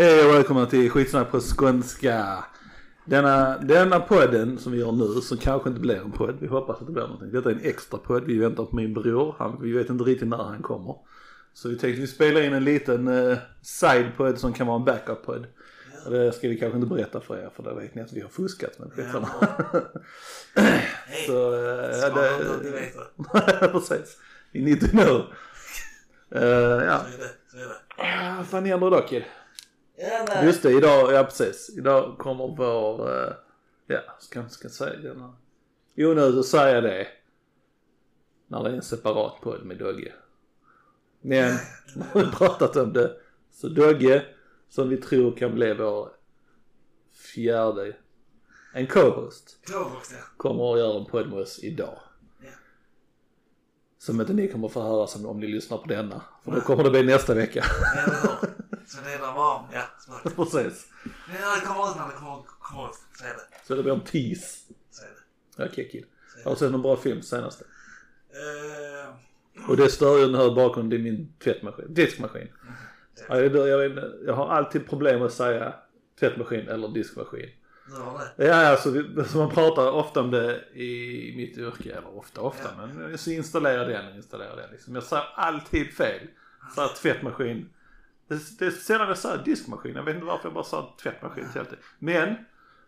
Hej och välkomna till Skitsnack på skånska. Denna, denna podden som vi gör nu, som kanske inte blir en podd, vi hoppas att det blir någonting. Detta är en extra podd, vi väntar på min bror, han, vi vet inte riktigt när han kommer. Så vi tänkte vi spelar in en liten uh, side-podd som kan vara en backup-podd. Och det ska vi kanske inte berätta för er för då vet ni att vi har fuskat skitsamma. Hej! Så, Ska det, inte veta. precis. You need to know. Uh, ja, Så är det, så är det. Vad fan händer idag kid? Ja. Just det, idag, ja precis. Idag kommer vår, eh, ja, ska ska jag säga det nu? Nu så säger jag det. När det är en separat podd med Dogge. Men, när vi har pratat om det. Så Dogge, som vi tror kan bli vår fjärde, en co-host, kommer att göra en podd med oss idag. Ja. Som inte ni kommer få höra som om ni lyssnar på denna. För då kommer det bli nästa vecka. Hur? Så det är där varm. Ja, smart. precis. Ja, det kommer ut när det kommer, kommer ut. Så är det. Så det blir en tease. Så är det. Så är Har du sett någon bra film senaste? Eh, Och det stör ju den här bakgrunden, det är min tvättmaskin, diskmaskin. det- Ja, jag, jag, jag har alltid problem med att säga tvättmaskin eller diskmaskin. Det. Ja, alltså vi- så man pratar ofta om det i mitt yrke, eller ofta, ofta, Ja. men så installerar den och installerar den liksom. Jag säger alltid fel. Så att tvättmaskin, det, det är sällan jag säger diskmaskin, jag vet inte varför jag bara sa tvättmaskin till alltid. Men,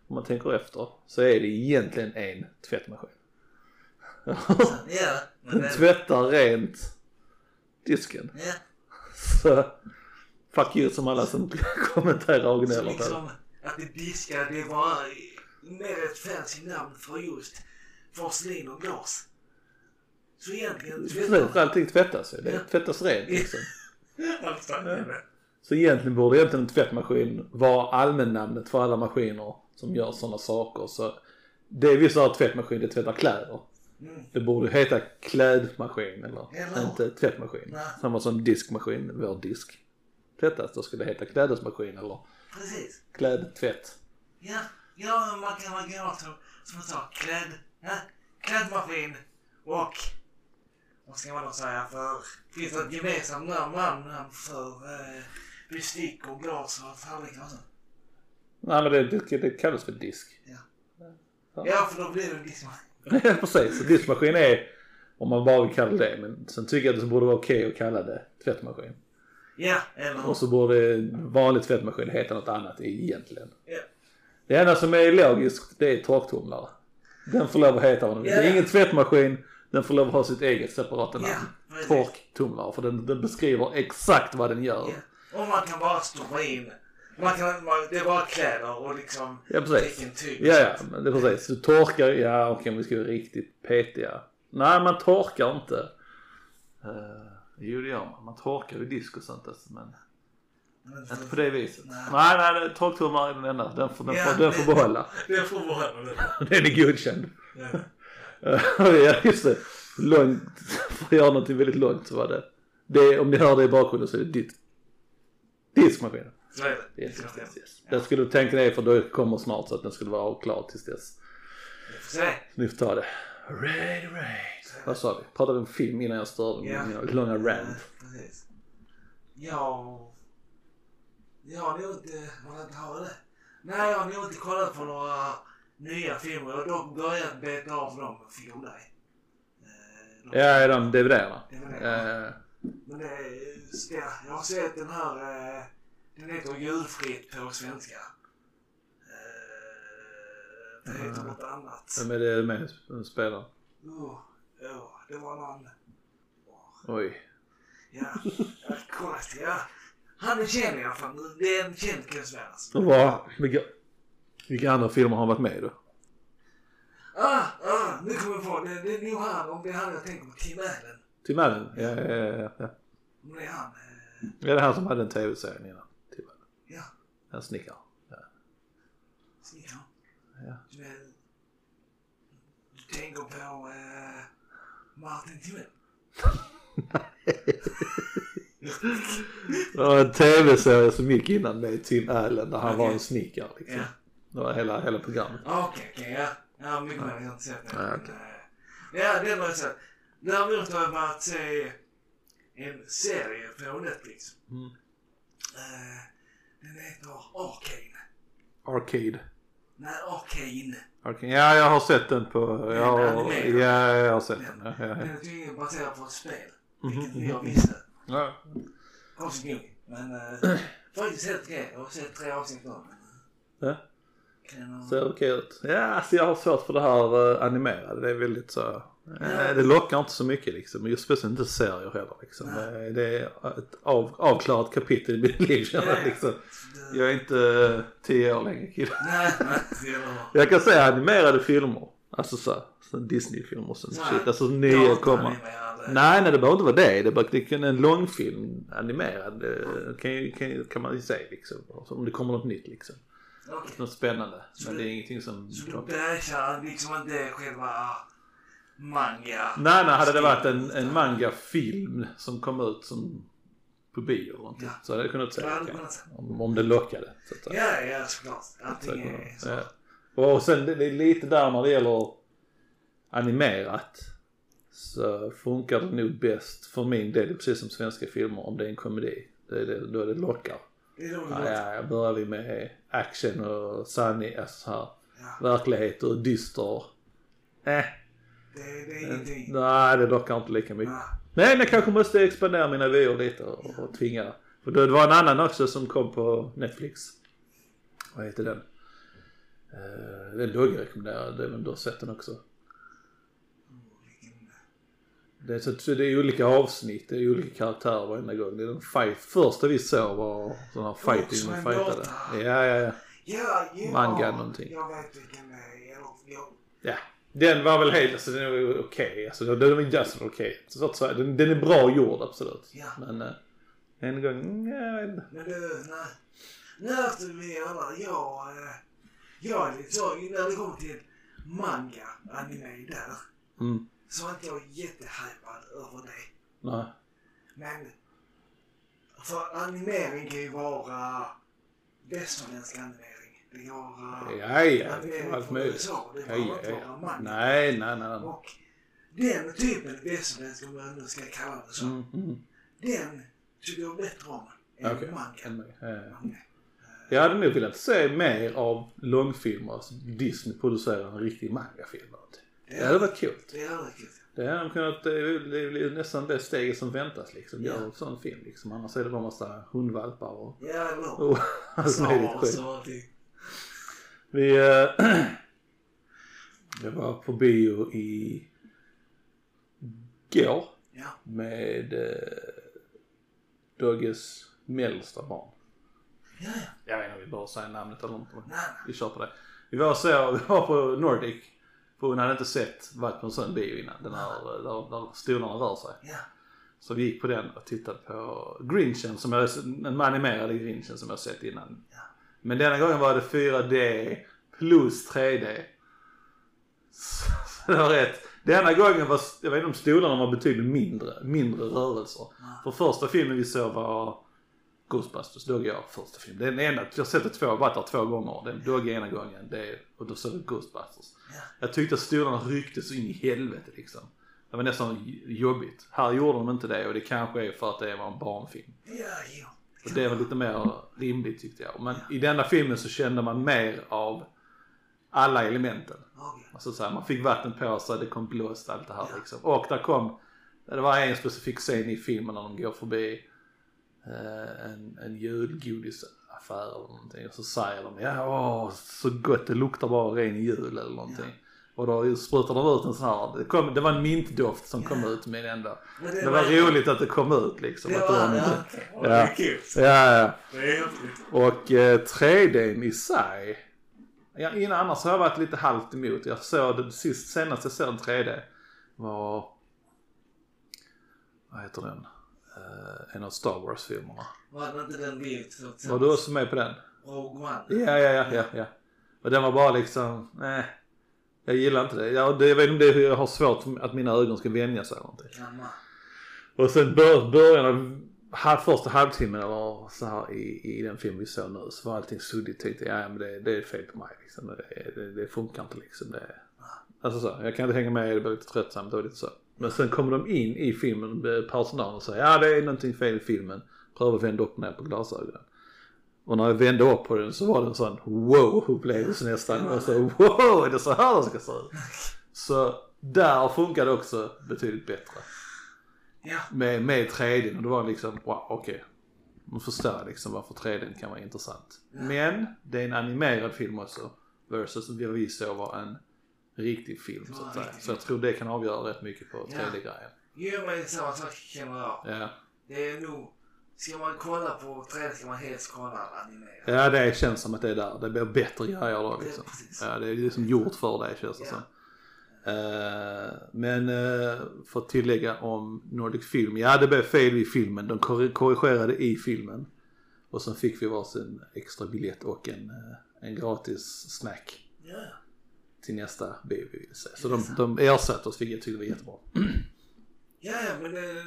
om man tänker efter, så är det egentligen en tvättmaskin. Ja, Den tvättar rent disken. Ja. Så fuck you som alla som kommenterar och gnäller liksom att det diskar, det är bara mer ett fancy namn för just porslin och glas. Så egentligen Precis, allting tvättas ju. Det Ja. tvättas rent liksom. Allt fan är det. Så egentligen borde egentligen en tvättmaskin vara allmännamnet för alla maskiner som gör sådana saker. Så det vi sa tvättmaskin, det tvättar kläder. Mm. Det borde heta klädmaskin eller Eller? inte tvättmaskin. Nej. Samma som diskmaskin, vår disk. Tvättas, då skulle det heta klädesmaskin eller Precis. klädtvätt. Ja, ja man kan man kan också, som jag sa, kläd, ja, klädmaskin och vad ska man då säga för, finns det ett gemensamt namn för eh, bestick och glas och tallrikar och så? Nej men det, det, det kallas för disk. Ja, för då blir det liksom, Ja precis, så diskmaskin är om man bara vill kalla det. Men sen tycker jag att det borde vara okej att kalla det tvättmaskin. ja, eller Och så borde vanlig tvättmaskin heta något annat egentligen. Ja. Det enda som är logiskt det är torktumlare. Den får lov att heta vad den vill. Det är Ja. ingen tvättmaskin, den får lov att ha sitt eget separata namn. Ja. Torktumlare, för den, den beskriver exakt vad den gör. ja. Och man kan bara stoppa in, man kan, man, det är bara kläder och liksom Ja precis. typ. Ja ja, men det är precis. Du torkar, ja okej om vi ska vara riktigt petiga. Nej man torkar inte. Uh, jo det gör man. Man torkar ju disk och sånt alltså, men Men inte på det viset. Nej. Nej nej, nej torktumlare är den enda. Den får, den Ja, får, den det- får behålla. Det får vara det. Den är godkänd. Ja. Ja just det. Långt, för att göra någonting väldigt långt så var det. det om ni hör det i bakgrunden så är det ditt. Diskmaskinen. Är det. Yes, Det yes, yes, yes. Ja. Den skulle du tänka dig för då kommer snart så att den skulle vara klar tills dess. Ni får ta det. Ray, ray. Vad sa vi? Pratade vi om film innan jag störde Ja. mina långa rant? Ja, Precis. Ja... Jag har nog inte... Jag inte har det? Nej, jag har nog inte kollat på några nya filmer. Jag har dock börjat beta av dem jag fick dig. Eh, de- Ja, är de DVD-erna? DVD-erna. Men det ska- Jag har sett den här... eh, Den heter Julfritt på svenska. Eh, Det heter något annat. Vem är det med som spelar? Oh, oh, det var någon... Oj. Ja, jag kollat. Ja. Han i alla fall. Det är en känd killsvän alltså. Vad, vilka, vilka andra filmer har han varit med i då? Ah, ah, nu kommer jag på. Det, det är nog han. Om det är han jag tänker på. Tim Allen. Tim Allen? Ja, ja, ja, ja. Det är han. Ja, det är han som hade en tv-serie innan. Tim Allen. ja, En snickare. Ja. snickaren. Ja. Du, tänker på eh, Martin Timell? Det var en tv-serie som gick innan med Tim Allen där han var Okej. en snickare liksom. Ja. Det var hela, hela programmet. Okej, okej. ja. Ja, mycket mer. Jag har inte sett det. Ja, Men, okej. Ja, det har jag sett. Däremot har jag börjat se en serie på Netflix. Mm. Eh, Den heter Arcane. Arcade. Nej, Arcane. Arcane. Ja, jag har sett den på... Den Jag har, ja, jag har sett den. Ja, ja, Den är tydligen baserad på ett spel. Mhm, Vilket jag mhm. visste. ja. Konstigt nog. Men äh, faktiskt helt okej. Jag har sett tre avsnitt av den. Ja. Ser okej ut. Ja, alltså jag har svårt för det här animerade. Det är väldigt så... eh, det lockar inte så mycket liksom. Just speciellt inte serier heller liksom. Nej. Eh, Det är ett av, avklarat kapitel i mitt liv känner jag Ja. liksom. Jag är inte uh, tio år längre kille. Jag kan säga animerade filmer. Alltså så, så Disney-filmer och sånt shit. Alltså nya kommer. Nej, nej det behöver inte vara det. Det är bara det kan en långfilm animerad eh, kan, kan, kan man ju säga liksom. Om det kommer något nytt liksom. Okej. Något spännande. Men det- det är ingenting som... Så du bashar liksom inte själva manga? Nej, nej, hade det varit en, en manga-film som kom ut som på bio eller någonting. Ja. Så hade jag kunnat säga kunnat säga. om, om det lockade. Så att. Ja, ja såklart. Allting är så. Ja. Och sen det, det är lite där när det gäller animerat. Så funkar det nog bäst för min del, precis som svenska filmer, om det är en komedi. Det är det, då det lockar. Det är det Ja, ja, jag börjar vi med action och sanning, alltså så här, Ja. verklighet och dyster. Eh, Det, det är ingenting. nej det lockar inte lika mycket. Nej. Men jag kanske måste expandera mina vyer lite och, och tvinga. För det var en annan också som kom på Netflix. Vad heter den? Uh, den låg jag rekommenderad, men du har sett den också. Det är, så, det är olika avsnitt, det är olika karaktärer varenda gång. Det är en fight. Första vi såg var sån här fighting en fightade. Ja, ja, ja. Ja, ja. Manga någonting. Jag vet vilken det är. Ja. Den var väl helt, alltså den var okej. Alltså den var just okej. Så att säga, den, den är bra gjord absolut. Ja. Men eh, en gång, mm, jag inte. Men du, nej. När du alla, jag, eh, jag är lite så, när det kommer till manga, anime där, Mm. så är inte jag jättehypad över det. Nej. Men, för animering kan ju vara västerländsk animering. Vara Ja, ja. Allt möjligt. Det behöver ja, inte vara ja. manga. Nej, nej, nej. nej. Och den typen västerländsk, om jag nu ska kalla det så, Mm, mm. den tycker jag bättre om än Okej. manga. Ja. Jag hade nog velat se mer av långfilmer. Alltså Disney producerar en riktig mangafilm. Det hade varit kul. Det är aldrig kul. Det hade de kunnat, det är nästan det steget som väntas liksom. Gör Ja. en sån film liksom. Annars är det bara massa hundvalpar och, Ja, hur? och allt möjligt skit. Vi, eh, jag var på bio i går Ja. med eh, Dogges mellersta barn. Ja, ja. Jag vet inte om vi behöver säga namnet eller inte. men Nej, nej. Vi kör på det. Vi var så, vi var på Nordic. För hon hade inte sett, varit på en sån bio innan. Den här, där, där stolarna rör sig. Ja. Så vi gick på den och tittade på Grinchen, som jag, en animerad Grinchen som jag sett innan. Ja. Men denna gången var det 4D plus 3D. Så så det var rätt. Denna gången var, jag vet inte om stolarna var betydligt mindre, mindre rörelser. För första filmen vi såg var Ghostbusters, Dogge jag första filmen. Det är den enda, jag har sett det två, varit där två gånger. Är Dogge ena gången, det och då såg vi Ghostbusters. Ja. Jag tyckte att stolarna ryckte så in i helvete liksom. Det var nästan jobbigt. Här gjorde de inte det och det kanske är för att det var en barnfilm. Ja, jo. Och det var lite mer rimligt tyckte jag. Men i denna filmen så kände man mer av alla elementen. Alltså så här, man fick vatten på sig, det kom blåst, allt det här Ja. liksom. Och där kom, det var en specifik scen i filmen när de går förbi eh, en, en julgodisaffär eller någonting. Och så säger de, ja åh, så gott, det luktar bara ren jul eller någonting. Och då sprutar de ut en sån här, det, kom, det var en mintdoft som kom Ja. ut med den då. Men Det var roligt att det kom ut liksom. Det att var de det. okej. Ja. Det kul. Ja, ja. Det kul. Och eh, 3Dn i sig. Ja, innan annars har jag varit lite halvt emot. Jag såg det sist, senast jag såg en 3D var, vad heter den? Eh, en av Star Wars-filmerna. Var det inte den vi Var du också med på den? Rogue One? Ja, ja, ja, ja, ja. Och den var bara liksom, nej. Jag gillar inte det. Jag, det, jag vet inte om det är jag har svårt att mina ögon ska vänja sig någonting. Kan man. Och sen bör, början av halv, första halvtimmen eller så här i, i den film vi såg nu så var allting suddigt. Tänkte ja men det, det är fel på mig liksom. Det, det, det funkar inte liksom. Det, alltså så, jag kan inte hänga med, det blir lite tröttsamt och lite så. Men sen kommer de in i filmen, eh, personalen och säger ja det är någonting fel i filmen. Prövar att vända upp ner på glasögonen. Och när jag vände upp på den så var det en sån wow upplevelse nästan. Och så wow, är det så här det ska se ut? Så där funkar det också betydligt bättre. Ja. Med, med 3D och det var liksom wow okej. Man förstår liksom varför 3D kan vara intressant. Men det är en animerad film också. Versus vad vi såg var en riktig film så att säga. Så jag tror det kan avgöra rätt mycket på 3D-grejen. Jo men samma sak känner jag. Ja. Det är nog, ska man kolla på 3D ska man helst kolla animerat. Ja det känns som att det är där. Det blir bättre grejer då liksom. Det-. Ja det är liksom gjort för det känns det Ja. som. Eh, men uh, för att tillägga om Nordic Film. Ja det blev fel i filmen. De korri- korrigerade i filmen. Och sen fick vi varsin extra biljett och en, eh, en gratis snack Ja. till nästa bio vi vill se. Så de, de ersatte oss vilket jag tyckte var jättebra. Ja, men det, Ja.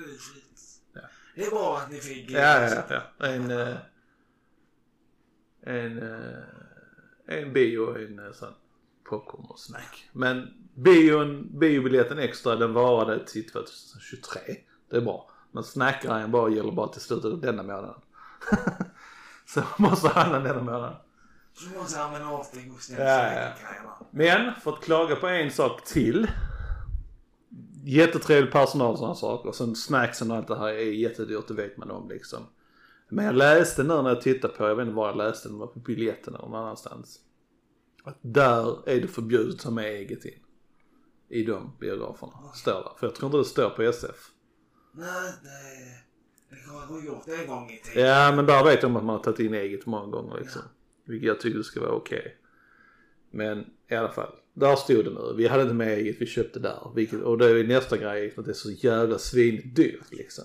Det är bra att ni fick... Ja, ja, ja. En, eh, en, eh, en bio och en eh, sån popcorn och snack. Men bion, biobiljetten extra den varade till 2023. Det är bra. Men snackgrejen bara gäller bara till slutet av denna månaden. Så måste handla denna månaden. Så måste använda av just den Ja, ja, ja. Men för att klaga på en sak till. Jättetrevlig personal och sådana saker. Och sen snacksen och allt det här är jättedyrt, det vet man om liksom. Men jag läste nu när jag tittade på, jag vet inte var jag läste, det var på biljetten eller någon annanstans. Att där är det förbjudet att ta med eget in. I de biograferna. Står där. För jag tror inte det står på SF. Nej, det, det har du gjort en gång i tiden. Ja men där vet jag om att man har tagit in eget många gånger liksom. Vilket jag tycker ska vara okej. Men i alla fall, där stod det nu. Vi hade inte med eget, vi köpte där. Vilket, och det är nästa grej, att det är så jävla svindyrt liksom.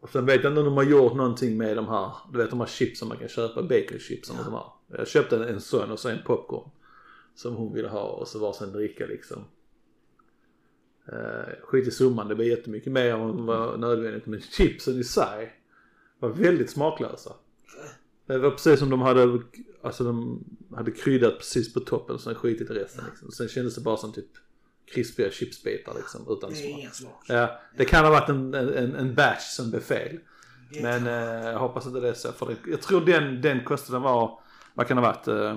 Och sen vet jag inte om de har gjort någonting med de här, du vet de här chipsen man kan köpa, baconchipsen och de här. Jag köpte en, en sån och så en popcorn. Som hon ville ha och så varsin dricka liksom. Uh, skit i summan, det var jättemycket mer än vad var nödvändigt. Men chipsen i sig var väldigt smaklösa. Det var precis som de hade, alltså de hade kryddat precis på toppen och sen skitit i resten liksom. Sen kändes det bara som typ krispiga chipsbitar liksom utan Det är ingen smak. Ja, det kan ha varit en, en, en batch som blev fel. Men eh, jag hoppas inte det är så. För det, jag tror den, den kostade var, vad kan det ha varit? Eh,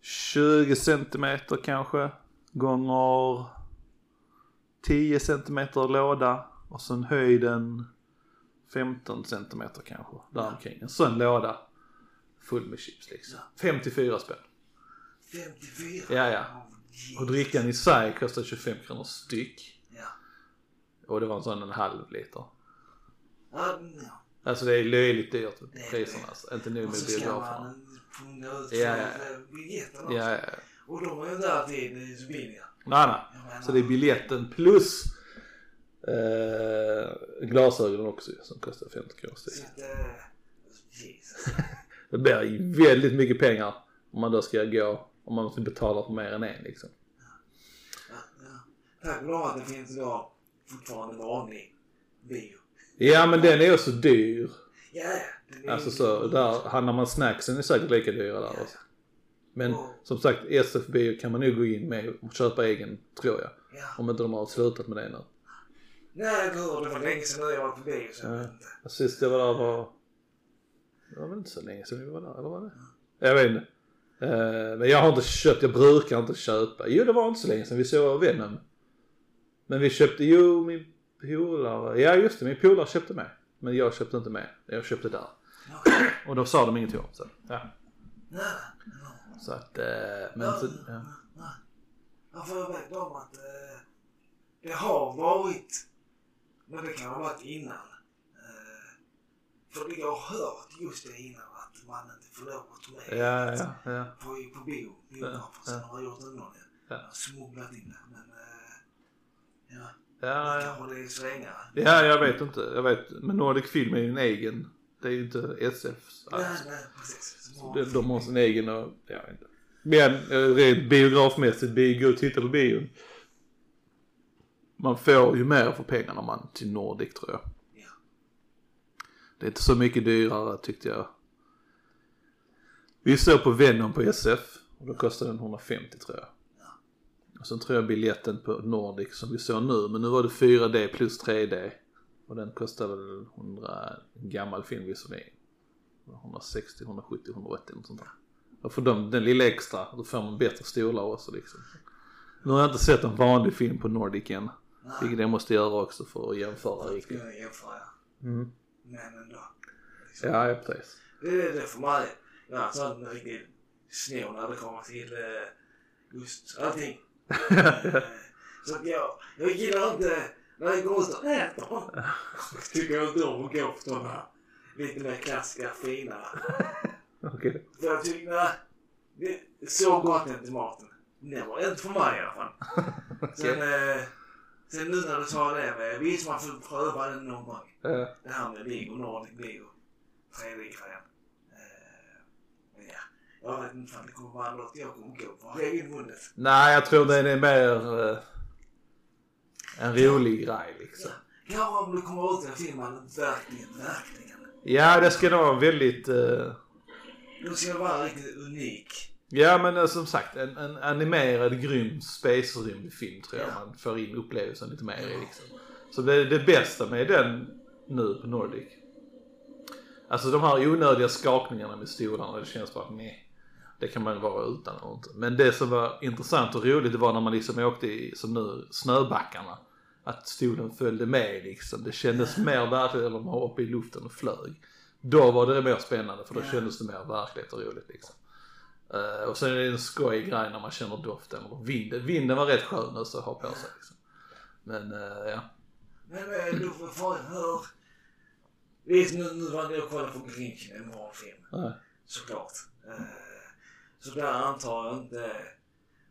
20 centimeter kanske. Gånger 10 centimeter låda. Och sen höjden 15 centimeter kanske. Däromkring. En sån låda. Full med chips liksom. 54 spänn. 54? Ja, ja. Och drickan i sig kostar 25 kronor styck. Ja. Och det var en sån en halv liter. Ja, ja. Alltså det är löjligt dyrt är priserna alltså. Inte Och med så ska biograferna. man punga ut Ja, för biljetterna också. Ja, ja. Och de är ju där alltid billiga. Nej, nej. Så det är biljetten plus eh, glasögonen också som kostar 50 kronor styck. Det blir väldigt mycket pengar om man då ska gå, om man måste betala för mer än en liksom. Ja, ja. Tack lov att det finns då fortfarande vanlig bio. Ja men den är också dyr. Ja, den är- Alltså så, där handlar man snacksen är säkert lika dyra där också. Men som sagt, SF bio kan man nog gå in med och köpa egen, tror jag. Ja. Om inte de har slutat med det nu. Nej, eller hur? Det var länge sedan jag var på bio så jag Ja. vet inte. Sist jag var där var... Det var väl inte så länge sedan vi var där, eller var det? Jag vet inte. Eh, men jag har inte köpt, jag brukar inte köpa. Jo det var inte så länge sedan vi såg Venom. Men vi köpte, jo min polare, ja just det min polare köpte med. Men jag köpte inte med, jag köpte där. Ja. Och då sa de ingenting om så. Ja. Nej, nej. Så att, eh, men så, ja. nej. Jag får vet om att eh, det har varit, men det kan ha varit innan. Eh, för jag har hört just det innan att man inte får lov att ta med Ja, ja, ja. på, på bio, biografer. Ja, Sen ja. har jag gjort undantag. Ja. Smugglat in det. Men eh, ja, Ja, ja. kanske det är strängare. ja, jag vet inte. Jag vet, men Nordic Film är ju en egen. Det är ju inte SFs. Nej, nej, precis. De, de har sin egen och, jag vet inte. Men eh, rent biografmässigt, bio, gå och titta på bion. Man får ju mer för pengarna om man till Nordic tror jag. Ja. Det är inte så mycket dyrare tyckte jag. Vi såg på Venom på SF och då kostade den 150 tror jag. Och sen tror jag biljetten på Nordic som vi såg nu, men nu var det 4D plus 3D. Och den kostade väl 100, en gammal film visserligen. 160, 170, 180 något sånt där. Och för dem, den lilla extra, då får man bättre stolar också liksom. Nu har jag inte sett en vanlig film på Nordic än. Vilket jag måste göra också för att jämföra riktigt. jag jämföra. Mm. Men ändå. Liksom. Ja, ja precis. Det är det för mig. Jag är sån riktig snål när det kommer till eh, just allting. Så att jag, jag gillar inte när jag går ut och äter. Jag tycker inte om att gå på sådana lite mer klassiska fina. Okej. För jag tycker, nej, det är så gott inte maten. Det var inte för mig i alla fall. Sen, eh, sen nu när du sa det, med, visst man får pröva den någon gång. Ja. Det här med bio, Nordic bio, 3D-grejen. Eh, men ja, jag vet inte om det kommer vara något jag kommer gå på regelbundet. Nej, jag tror den är mer eh, en rolig grej liksom. Kanske om det kommer ut en film man verkligen, verkligen. Ja, det ska nog vara väldigt... eh, Då ska vara riktigt unik. Ja men eh, som sagt en, en animerad grym space rymdfilm tror jag Ja. man får in upplevelsen lite mer i liksom. Så det, det bästa med den nu på Nordic. Alltså de här onödiga skakningarna med stolarna det känns bara nej. Det kan man vara utan och inte. Men det som var intressant och roligt det var när man liksom åkte i, som nu, snöbackarna. Att stolen följde med liksom. Det kändes mer verkligt än om man var uppe i luften och flög. Då var det mer spännande för då kändes det mer verkligt och roligt liksom. Eh, och sen är det en skoj grej när man känner doften och vinden. Vinden var rätt skön också att ha på sig liksom. Men eh, ja. Men eh, du får få hör. Visst, nu, nu var det och kollade på en bra film. Nej. Såklart. Så där antar jag inte.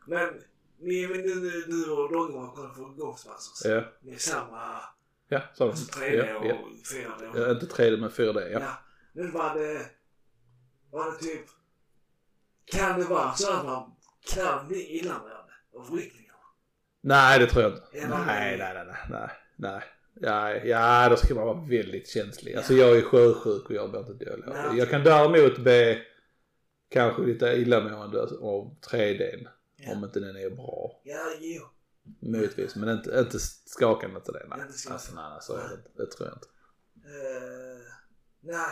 Men ni, men du, du och Dogge var och kollade på Ghostbusters. Ja. Med samma, Ja, så. alltså 3D Ja, och ja. 4D. Och, ja, inte 3D men 4D ja. ja. Men var det, var det typ, kan det vara så att man kan bli illamående av ryckningar? Nej det tror jag inte. Nej, nej, nej, nej, nej, nej. Ja, ja, då ska man vara väldigt känslig. Alltså jag är sjösjuk och jag blir inte dålig Nej. Jag kan däremot be kanske lite illamående av 3D Ja. om inte den är bra. Ja, jo. Möjligtvis, men inte, inte skakande till det. Nej, Inte alltså, nej, så är det. Det tror jag inte. Uh, nej,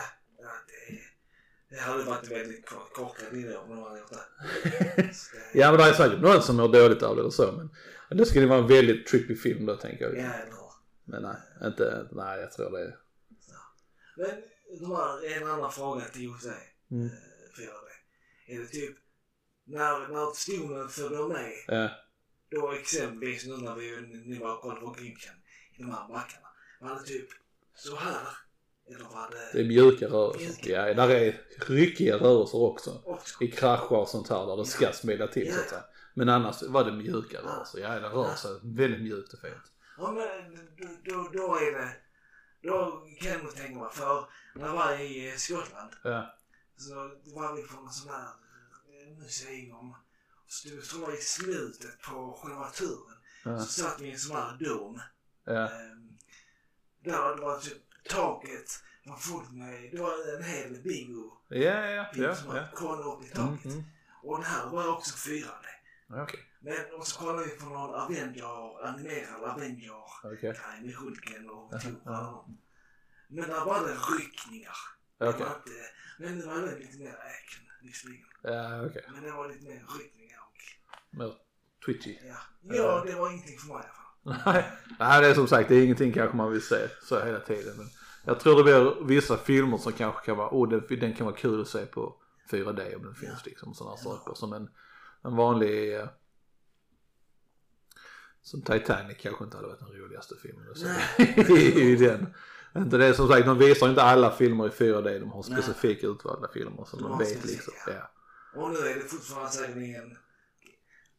det hade varit väldigt kor- korkad idé om någon hade gjort det. Ja men det är säkert någon som mår dåligt av det eller så men det skulle vara en väldigt trippy film då tänker jag. Ja, eller? Men nej, inte, nej jag tror det är. Men de en annan fråga till Jose. Mm. Mm. Är det typ när, när stolen följer med Ja, då exempelvis nu när vi ni var och kollade på Grinchen i de här backarna. Var det typ så här? Eller det det är mjuka rörelser. Mjuka. Ja, där är ryckiga rörelser också. I krascher och sånt här där det ska smälla till så att säga. Men annars var det mjuka rörelser. Ja, det rör sig väldigt mjukt och fint. Ja men då, då, är det, då kan jag nog tänka mig för när jag var i eh, Skottland Ja, så var vi på en sån här eh, museum. Så det tror jag i slutet på själva turen ja, så satt vi i en sån här dom. ja, Ehm, där det var typ taket var fullt med, det var en hel bingo. ja, ja, ja, som man kollade upp i Mm, taket. mm. Och den här var också 4D. Ja, Okej, Men och så kollade vi på någon Avenger, animerad Avenger okej, grej med Hulken och Thor ja. Men där var det ryckningar. Det okej. var inte, men det var det lite mer action visserligen. Ja, okej. Men det var lite mer ryckningar och Mer twitchy. ja. Ja, det var ingenting för mig i alla fall. Nej, nej, det är som sagt, det är ingenting kanske man vill se så hela tiden. Men jag tror det blir vissa filmer som kanske kan vara, oh den, den kan vara kul att se på 4D om den finns liksom. Sådana saker som en, en vanlig, eh, som Titanic kanske inte hade varit den roligaste filmen att se i den. Inte det som sagt, de visar inte alla filmer i 4D, de har Nej. specifika utvalda filmer som De vet liksom. Ja. Och nu är det fortfarande säkert ingen...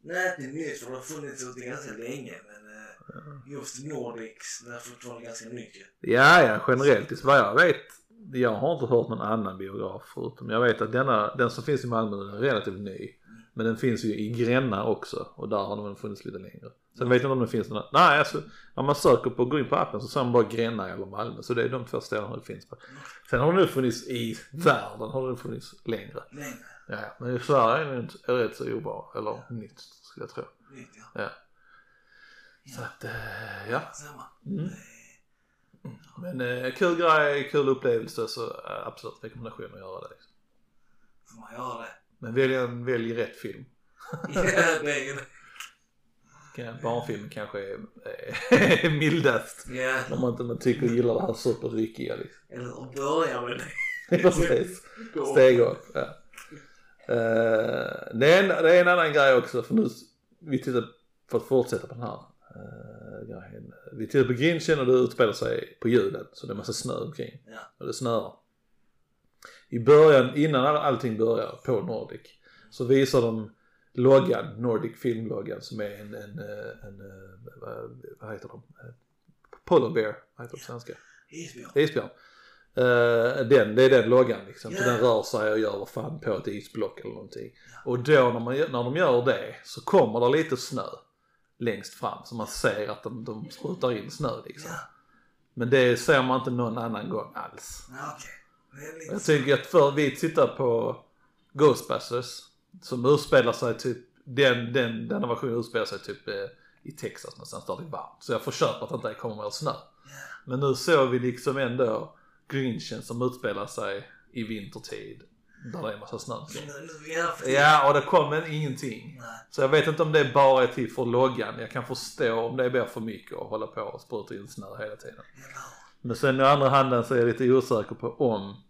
Nytt för det har funnits ute ganska länge men just Nordics, det är fortfarande ganska nytt. Ja, ja, generellt. Vad jag vet, jag har inte hört någon annan biograf förutom, jag vet att denna, den som finns i Malmö den är relativt ny. Men den finns ju i Gränna också och där har den funnits lite längre. Sen vet jag inte om den finns någon, nej alltså när man söker på, går in på appen så ser man bara Gränna eller Malmö. Så det är de två ställena det finns på. Sen har den nu funnits i världen, har den funnits längre. Längre. Ja, men i Sverige är den rätt så obra, eller nytt skulle jag tro. Nytt ja. Ja. Så att, eh, ja. Mm. Eh, Men eh, kul grej, kul upplevelse så eh, absolut rekommendation att göra det. Liksom. Får man göra det? Men välj, en, välj rätt film. Ja, det är det. Barnfilm kanske är, är mildast. Ja, Om man inte man tycker och gillar det här superryckiga liksom. eller börja med det. Precis. Steg upp. Ja. Eh, det, är en, det är en annan grej också för nu, vi tittar för att fortsätta på den här uh, grejen. Vi tittar på Grinchen och det utspelar sig på julen så det är massa snö omkring. Ja. Och det snöar. I början, innan all- allting börjar på Nordic så visar de loggan, Nordic filmloggan som är en, en, eh, en, eh, vad, heter de? Eh, Polar bear, vad heter det på svenska? Isbjörn. Isbjörn. Eh, den, det är den loggan liksom. Så Ja. den rör sig och gör vad fan på ett isblock eller någonting. Och då när, man, när de gör det så kommer det lite snö längst fram. Så man ser att de, de sprutar in snö liksom. Ja, Men det ser man inte någon annan gång alls. ja lite Jag tycker att för vi tittar på Ghostbusters som utspelar sig typ, den, den, denna versionen utspelar sig typ eh, i Texas någonstans där det är varmt. Så jag får köpa att det inte kommer mer snö. Men nu såg vi liksom ändå Grinchen som utspelar sig i vintertid. Där det är massa snö. Nu, nu, ja, och det kom en ingenting. Nej. Så jag vet inte om det bara är till för loggan. Jag kan förstå om det blir för mycket att hålla på och spruta in snö hela tiden. Men sen i andra handen så är jag lite osäker på om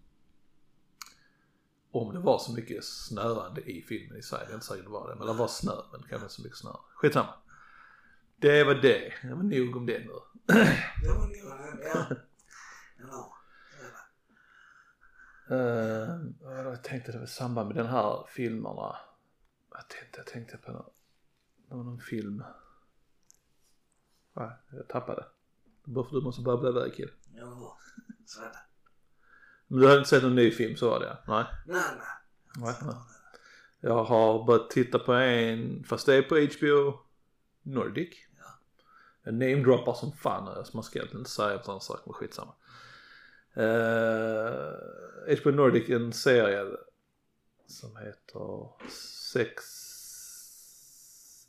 om det var så mycket snöande i filmen i sig. Det är inte säkert det var det. Men det var snö, men kanske inte så mycket snö. Skitsamma. Det var det. Det var nog om det nu. Det var nog, ja. Eller Uh, jag tänkte det var i samband med den här filmerna. Jag tänkte, jag tänkte på någon, någon film. Va? Jag tappade. Bara för du måste bara bli iväg kille. Hur? Så är det. Men du hade inte sett någon ny film så var det Nej. Nej, nej. Nej, nej. Jag har börjat titta på en, fast det är på HBO Nordic. Ja. Jag namedroppar som fan nu, så man ska egentligen inte säga sådana saker, men skitsamma. Uh, HBO Nordic en serie som heter Sex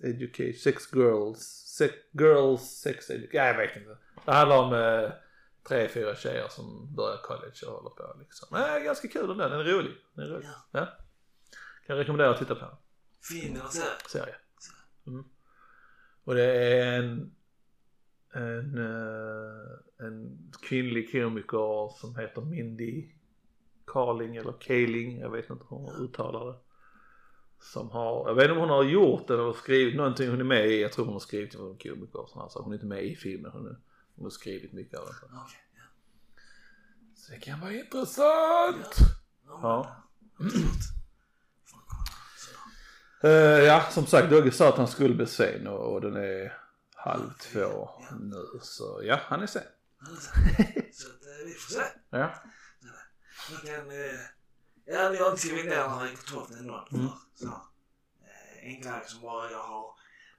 Education, Sex Girls, Sex Girls Sex Education, ja, jag vet inte. Det handlar om eh, tre, fyra tjejer som börjar college och håller på liksom. Är ganska kul den, den är rolig. Den är rolig. Ja. Ja. Kan rekommendera att titta på den Fin serie. Mm. Och det är en, en, eh, en kvinnlig komiker som heter Mindy Carling eller Kaling, jag vet inte hur hon uttalar det. Som har, jag vet inte om hon har gjort det eller skrivit någonting hon är med i, jag tror hon har skrivit om komiker och sådär, så hon är inte med i filmen, hon, är, hon har skrivit mycket av det. Okej, ja. Så det kan vara intressant! Ja. Kolla. Så. Eh, ja, som sagt Dogge sa att han skulle bli sen och, och den är halv två Ja. nu. Så ja, han är sen. Så att, eh, vi får se. Ja. Man kan, eh, ja, inte skrivit ner den i kontrollen ändå. Mm. Så, eh, en grej som bara jag har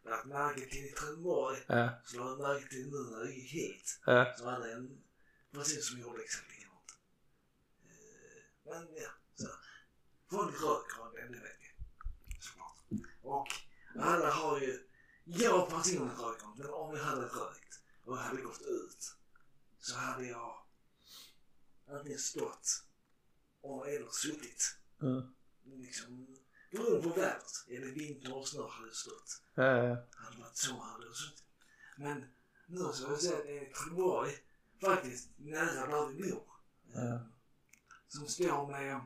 lagt märke till i Trelleborg, Ja, så la jag märke till nu när jag gick hit, ja, så var det en person som gjorde exakt likadant. Men ja, så. Folk röker, det vet jag. Såklart. Och alla har ju, jag personligen röker inte, men om jag hade rökt och hade gått ut så hade jag antingen stått och eller suttit. ja, Liksom, beroende på vädret. Är det vinter och snö hade jag stått. ja, ja. Hade det varit så hade jag suttit. Men nu så har jag sett en Trelleborg, faktiskt nära där vi bor. Ja. Som står med,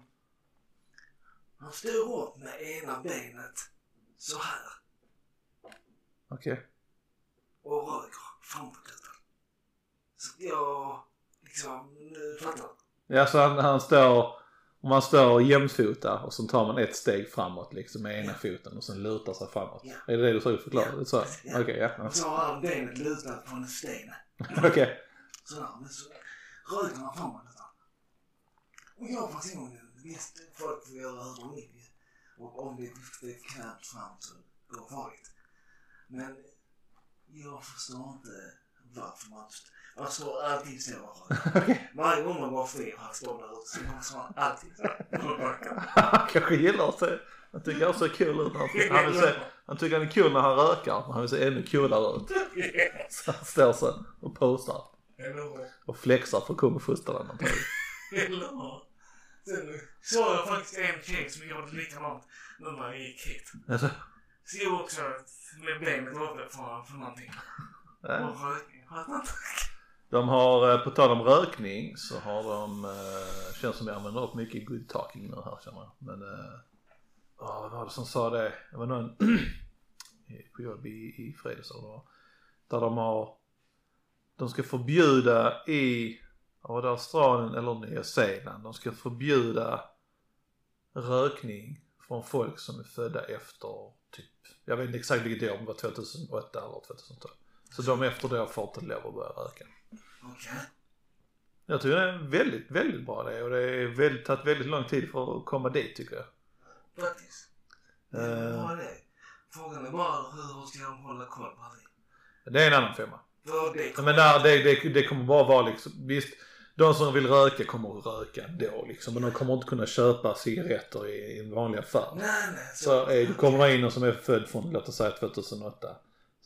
han står upp med ena benet så här okej. och röker framåtlutad. Så att jag liksom, fattar? Ja, så han, han står, om man står jämfota och så tar man ett steg framåt liksom med ena foten och sen lutar sig framåt. Ja. Är det det du försöker förklara? Ja. Så? Ja. Okej, ja. Så har han benet lutat på en sten. Okej. Sådär, men så röker han framåt lite. Och jag personligen, visst folk får göra hur de vill ju. Och om det det är knappt fram så går farligt. Men jag förstår inte varför man man står alltid så. Okej. Varje gång man går förbi han står där ute så står han alltid så. Han kanske gillar att se, han tycker han ser cool ut han, han, se, han tycker han är cool när han rökar, han vill se ännu coolare ut. Så han står så och posar. Och flexar för att komma första den antagligen. Sen såg jag faktiskt en tjej som gjorde likadant nu när jag gick hit. Alltså, Stod också med benet uppe för, för någonting. ja. Och rökning. Fattar inte. De har, eh, på tal om rökning så har de, eh, känns som jag använder upp mycket good talking nu här känner jag. Men, eh, åh, vad var det som sa det? Det var någon på jobb i, i fredags eller var. Där de har, de ska förbjuda i, var det Australien eller Nya Zeeland, de ska förbjuda rökning från folk som är födda efter typ, jag vet inte exakt vilket år, om det var 2008 eller 2012. Så de efter det har fått lov att börja röka. Okej. Jag tycker det är en väldigt, väldigt bra idé och det är väldigt, tagit väldigt lång tid för att komma dit tycker jag. Faktiskt. Det är Eh, bra det. Frågan är bara hur ska de hålla koll på det? det är en annan femma. Det Men där, det, det, det kommer bara vara liksom, visst, de som vill röka kommer att röka ändå liksom. Men de kommer inte kunna köpa cigaretter i, i en vanlig affär. Nej, nej. Så är, du kommer in någon som är född från, låt oss säga 2008.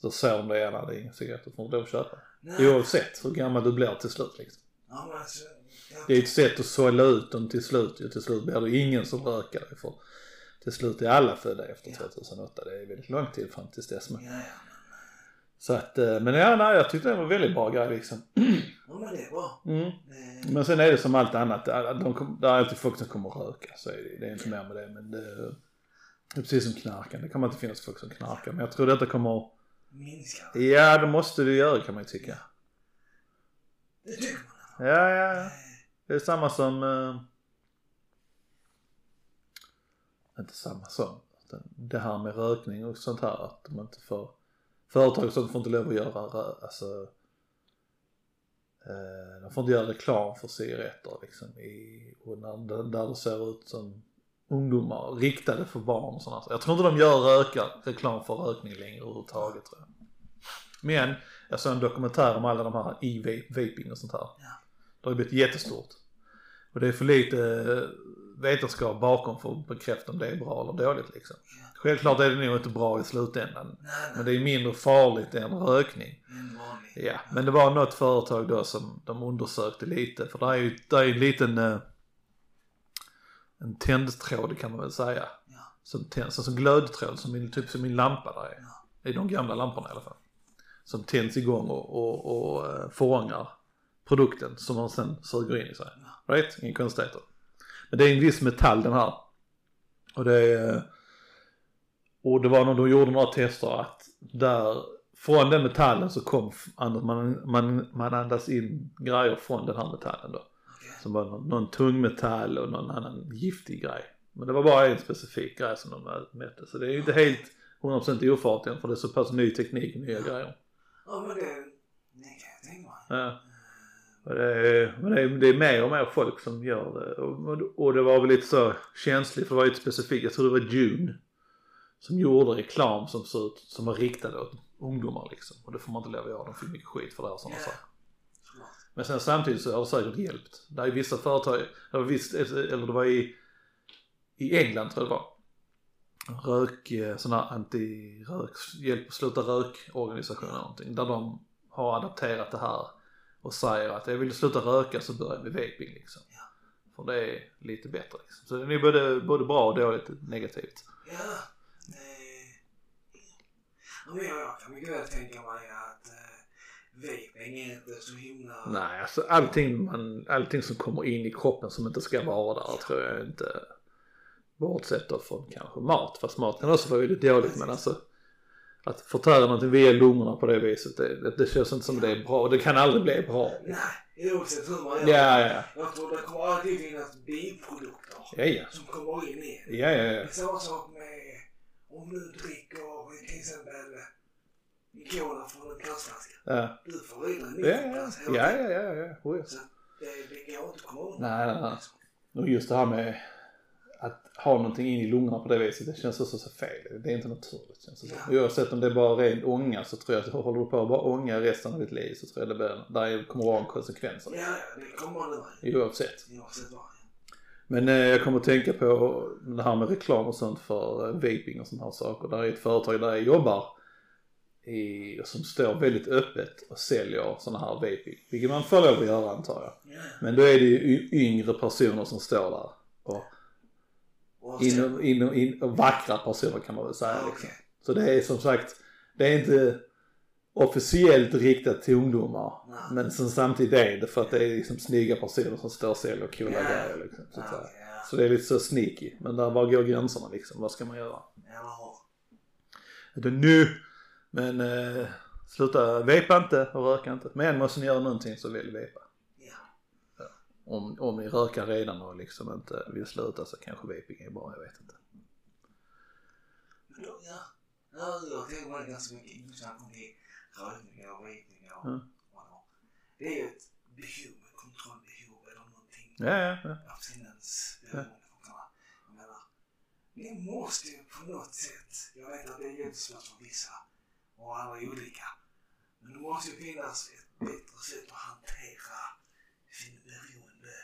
Så ser de det ena, det är inga cigaretter, får du lov att köpa. Nej. Oavsett hur gammal du blir till slut liksom. Ja, alltså. jag- Det är ett sätt att sålla ut dem till slut ju. Till slut blir det ingen som rökar. För till slut är alla födda efter 2008. Det är väldigt lång tid fram tills dess. Men, Ja, ja. så att, eh, men ja, nej, jag tyckte det var en väldigt bra grej liksom. Ja, men det är bra. Mm. Det, Men sen är det som allt annat. De, kom- det är alltid folk som kommer att röka. Så är det, det är inte mer med det. Men det, det är precis som knarkan. Det kommer inte finnas folk som knarkar. Men jag tror detta kommer minskar. Ja, det måste du göra kan man ju tycka. Det tycker man. Ja, ja, ja. Det är samma som... Eh, inte samma som. Det här med rökning och sånt här. Att man inte får... Företag och sånt får inte lov att göra alltså... Eh, de får inte göra reklam för cigaretter liksom. I, och när, där det ser ut som ungdomar riktade för barn och sådana Jag tror inte de gör röka, reklam för rökning längre överhuvudtaget tror jag. Men jag såg en dokumentär om alla de här e-vaping och sånt här. Ja. Det har ju blivit jättestort. Och det är för lite eh, vetenskap bakom för att bekräfta om det är bra eller dåligt liksom. Ja. Självklart är det nog inte bra i slutändan. Nej, Men nej. det är mindre farligt än rökning. Ja, men det var något företag då som de undersökte lite. För det är ju det är en liten eh, en tändtråd kan man väl säga. Ja. Som tänds, alltså glödtråd som min, typ som min lampa där är. Ja. I de gamla lamporna i alla fall. Som tänds igång och, och, och eh, fångar produkten som man sen suger in i sig. Right? Inga konstigheter. Men det är en viss metall den här. Och det är, och det var när de gjorde några tester att där, från den metallen så kom, and- man, man, man andas in grejer från den här metallen då. Som var någon, någon tungmetall och någon annan giftig grej. Men det var bara en specifik grej som de mätte. Så det är ju inte helt 100% ofarligt än för det är så pass ny teknik och nya grejer. Ja, men det, det kan jag tänka mig. Ja. Och det är, men det är, det är mer och mer folk som gör det. Och, och det var väl lite så känsligt för det var ju specifikt, jag tror det var June. Som gjorde reklam som såg ut, som var riktad åt ungdomar liksom. Och det får man inte lov att göra, de fick mycket skit för det och sådana Ja. saker. Men sen samtidigt så har det säkert hjälpt. Det är vissa företag, det var visst, eller det var i, i England tror jag det var. Rök, eh, här anti-rök, hjälp att sluta rök-organisation eller någonting. Där de har adapterat det här och säger att jag vill sluta röka så börjar med vaping liksom. Ja. För det är lite bättre liksom. Så det är både, både bra och dåligt negativt. Ja. Det, ja, men jag, jag kan mycket väl tänka mig att eh, vaping är inte så himla... Nej, alltså allting, man, allting som kommer in i kroppen som inte ska vara där tror jag inte bortsett då från kanske mat. Fast mat kan också vara väldigt dåligt men alltså att förtära någonting via lungorna på det viset det, det, det känns inte som det är bra. Det kan aldrig bli bra. Nej, oavsett hur man gör. Ja, ja, ja. Jag tror det kommer alltid finnas biprodukter Ja, ja. som kommer in i det. Ja, ja, Det ja. är samma sak med om du dricker till exempel cola från en plastflaska. Ja, Du får i dig ja, ja, ja, ja, ja, ja. Oh. Så det, det går inte att komma undan. Nej, nej, nej. Och just det här med att ha någonting in i lungorna på det viset, det känns också så fel. Det är inte naturligt känns det som. Ja. Oavsett om det är bara ren ånga så tror jag att håller du på att bara ånga resten av ditt liv så tror jag det blir, där kommer vara en konsekvens. Ja, ja, det kommer man nu. Oavsett. Oavsett vad. Men eh, jag kommer att tänka på det här med reklam och sånt för eh, vaping och sådana här saker. Där är ett företag där jag jobbar i, som står väldigt öppet och säljer sådana här vaping. Vilket man får lov att göra antar jag. Ja. Men då är det ju yngre personer som står där. Och, in, in, in, och vackra personer kan man väl säga. Liksom. Så det är som sagt, det är inte officiellt riktat till ungdomar. Men sen samtidigt är det för att det är liksom snygga personer som står och säljer coola Ja. grejer liksom. Så, okej, ja. så det är lite så sneaky. Men där var går gränserna liksom, vad ska man göra? Eller hur? Nu. Men eh, sluta, vepa inte och röka inte. Men måste ni göra någonting så välj vepa. Ja. Om, om ni rökar redan och liksom inte vill sluta så kanske vaping är bra, jag vet inte. Men då, ja. Ja, jag tänker på det ganska mycket intressant om det är rökningar och vapningar och Mm. vad det är ju ett behov, ett kontrollbehov eller någonting. Ja, ja, ja. Abstinensberoende. Ja. Jag menar, det måste ju på något sätt, jag vet att det är jättesvårt för vissa och alla är olika. Men det måste ju finnas ett bättre sätt att hantera sin beroende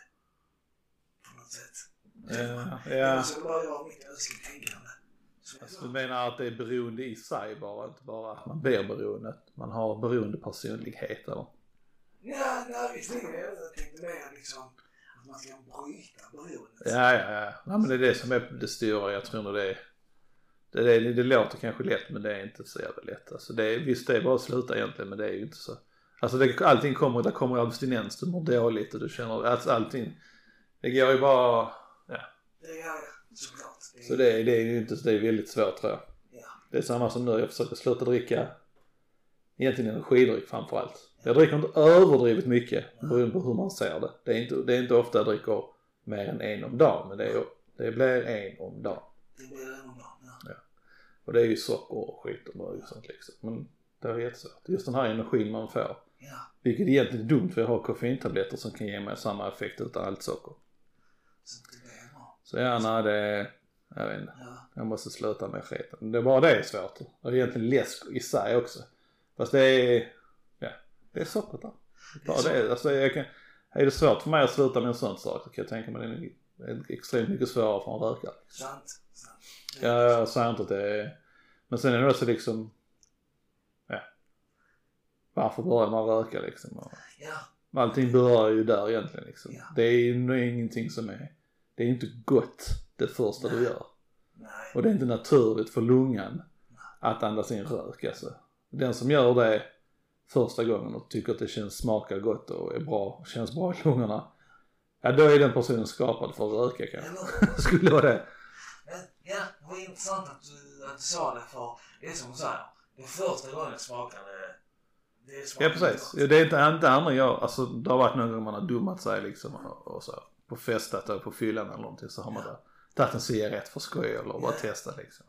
på något sätt. Ja, ja. så bara jag mitt önsketänkande. Så Alltså, du menar att det är beroende i sig bara, inte bara att man blir beroende. att Man har beroende personlighet eller? Ja, nej, visserligen. Jag tänkte mer liksom att man ska bryta beroendet. Ja, ja, ja. Nej, men det är det som är det stora. Jag tror nog det är, det, det, det låter kanske lätt men det är inte så jävla lätt. Alltså det är, visst det är bara att sluta egentligen men det är ju inte så. Alltså det, allting kommer, där kommer abstinens, du mår dåligt och du känner, alltså allting. Det går ju bara, ja. Det gör jag såklart. Det är, Så det, är- det är ju inte, det är väldigt svårt tror jag. Ja. Det är samma som nu, jag försöker sluta dricka egentligen energidryck framförallt. Jag dricker inte överdrivet mycket beroende på hur man ser det. Det är inte, det är inte ofta jag dricker mer än en om dagen men det, är, det blir en om dagen. Det blir en om dagen. Ja. Och det är ju socker och skit och bara sånt liksom. Men det är jättesvårt. Just den här energin man får. ja. Vilket egentligen är dumt för jag har koffeintabletter som kan ge mig samma effekt utan allt socker. Så det. Så ja, nej det är, jag vet inte. Ja. Jag måste sluta med skiten. Det är bara det är svårt. Och egentligen läsk i sig också. Fast det är, ja, det är sockret där. Bara det, alltså jag kan, är det svårt för mig att sluta med en sån sak så kan jag tänka mig det är det är extremt mycket svårare för en rökare. Sant. Sant. Ja, jag säger inte att det är, men sen är det också liksom, ja. Varför börjar man röka liksom? Och Ja. allting börjar ju där egentligen liksom. Ja. Det är ju ingenting som är, det är inte gott det första du gör. Nej. Och det är inte naturligt för lungan att andas in rök alltså. Den som gör det första gången och tycker att det känns, smakar gott och är bra, känns bra i lungorna. Ja då är den personen skapad för att röka kanske. Skulle vara det. Ja, det var intressant att du, att du sa det för det är som du säger. Det är första gången jag smakade det Ja smakade precis. gott. Ja, Det är inte, inte andra jag, alltså det har varit någon gång man har dummat sig liksom och, och så. På festat och på fyllan eller någonting så har man då tagit en cigarett för skoj eller bara Ja. testat liksom.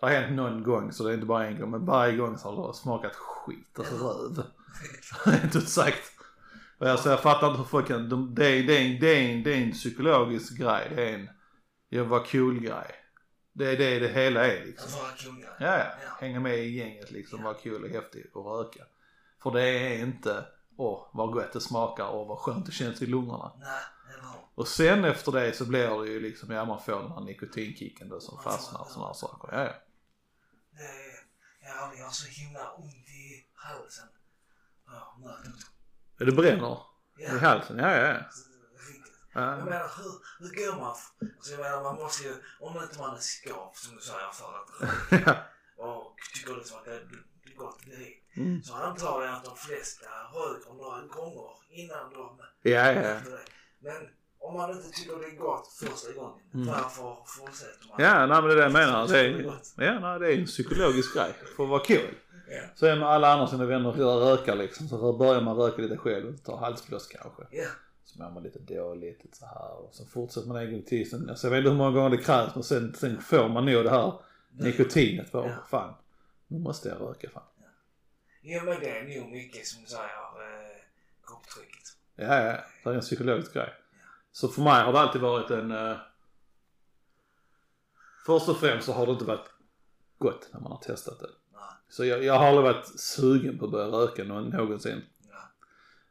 Det har hänt någon gång så det är inte bara en gång men varje gång så har det smakat skit, alltså röv. Rent ut sagt. Och alltså jag fattar inte hur folk kan, de, det, är, det, är, en- det, är en, det är en psykologisk grej, det är en jag var cool grej. Det är det det hela är liksom. Vara kungar. Ja, ja. Ja. Hänga med i gänget liksom, vara kul och häftig och röka. För det är inte, åh vad gott det smakar och vad skönt det känns i lungorna. Nej? Och sen efter det så blir det ju liksom, ja man får den här nikotinkicken då som Man fastnar och sådana här saker. Ja, ja. Det är, ja, jag har så himla ont i halsen. Ja. Ja, Det bränner Ja, i halsen, ja ja. ja. Jag menar hur, hur går man? Alltså jag menar man måste ju, om inte man är skap som du säger för att och tycker liksom att det är gott direkt. Mm. Så antar jag att de flesta röker några gånger innan de Ja, ja, efter det. Men om man inte tycker det är gott första gången, Mm. varför fortsätter man? Ja, nej men det är det jag menar. Det är ja, nej, det är en psykologisk grej för att vara cool. Ja. Så är alla andra sina vänner rökar liksom så börjar man röka lite själv och tar halsfluss kanske. Ja. Så mår man lite dåligt lite så här och så fortsätter man en gång till. Sen, alltså jag vet inte hur många gånger det krävs men sen, sen får man nog det här nikotinet. Bara, Ja. fan, nu måste jag röka fan. Jo men det är nog mycket som du säger, eh, kroppstrycket. Ja, ja, det är en psykologisk grej. Så för mig har det alltid varit en... Eh, först och främst så har det inte varit gott när man har testat det. Nej. Så jag, jag har aldrig varit sugen på att börja röka nå- någonsin.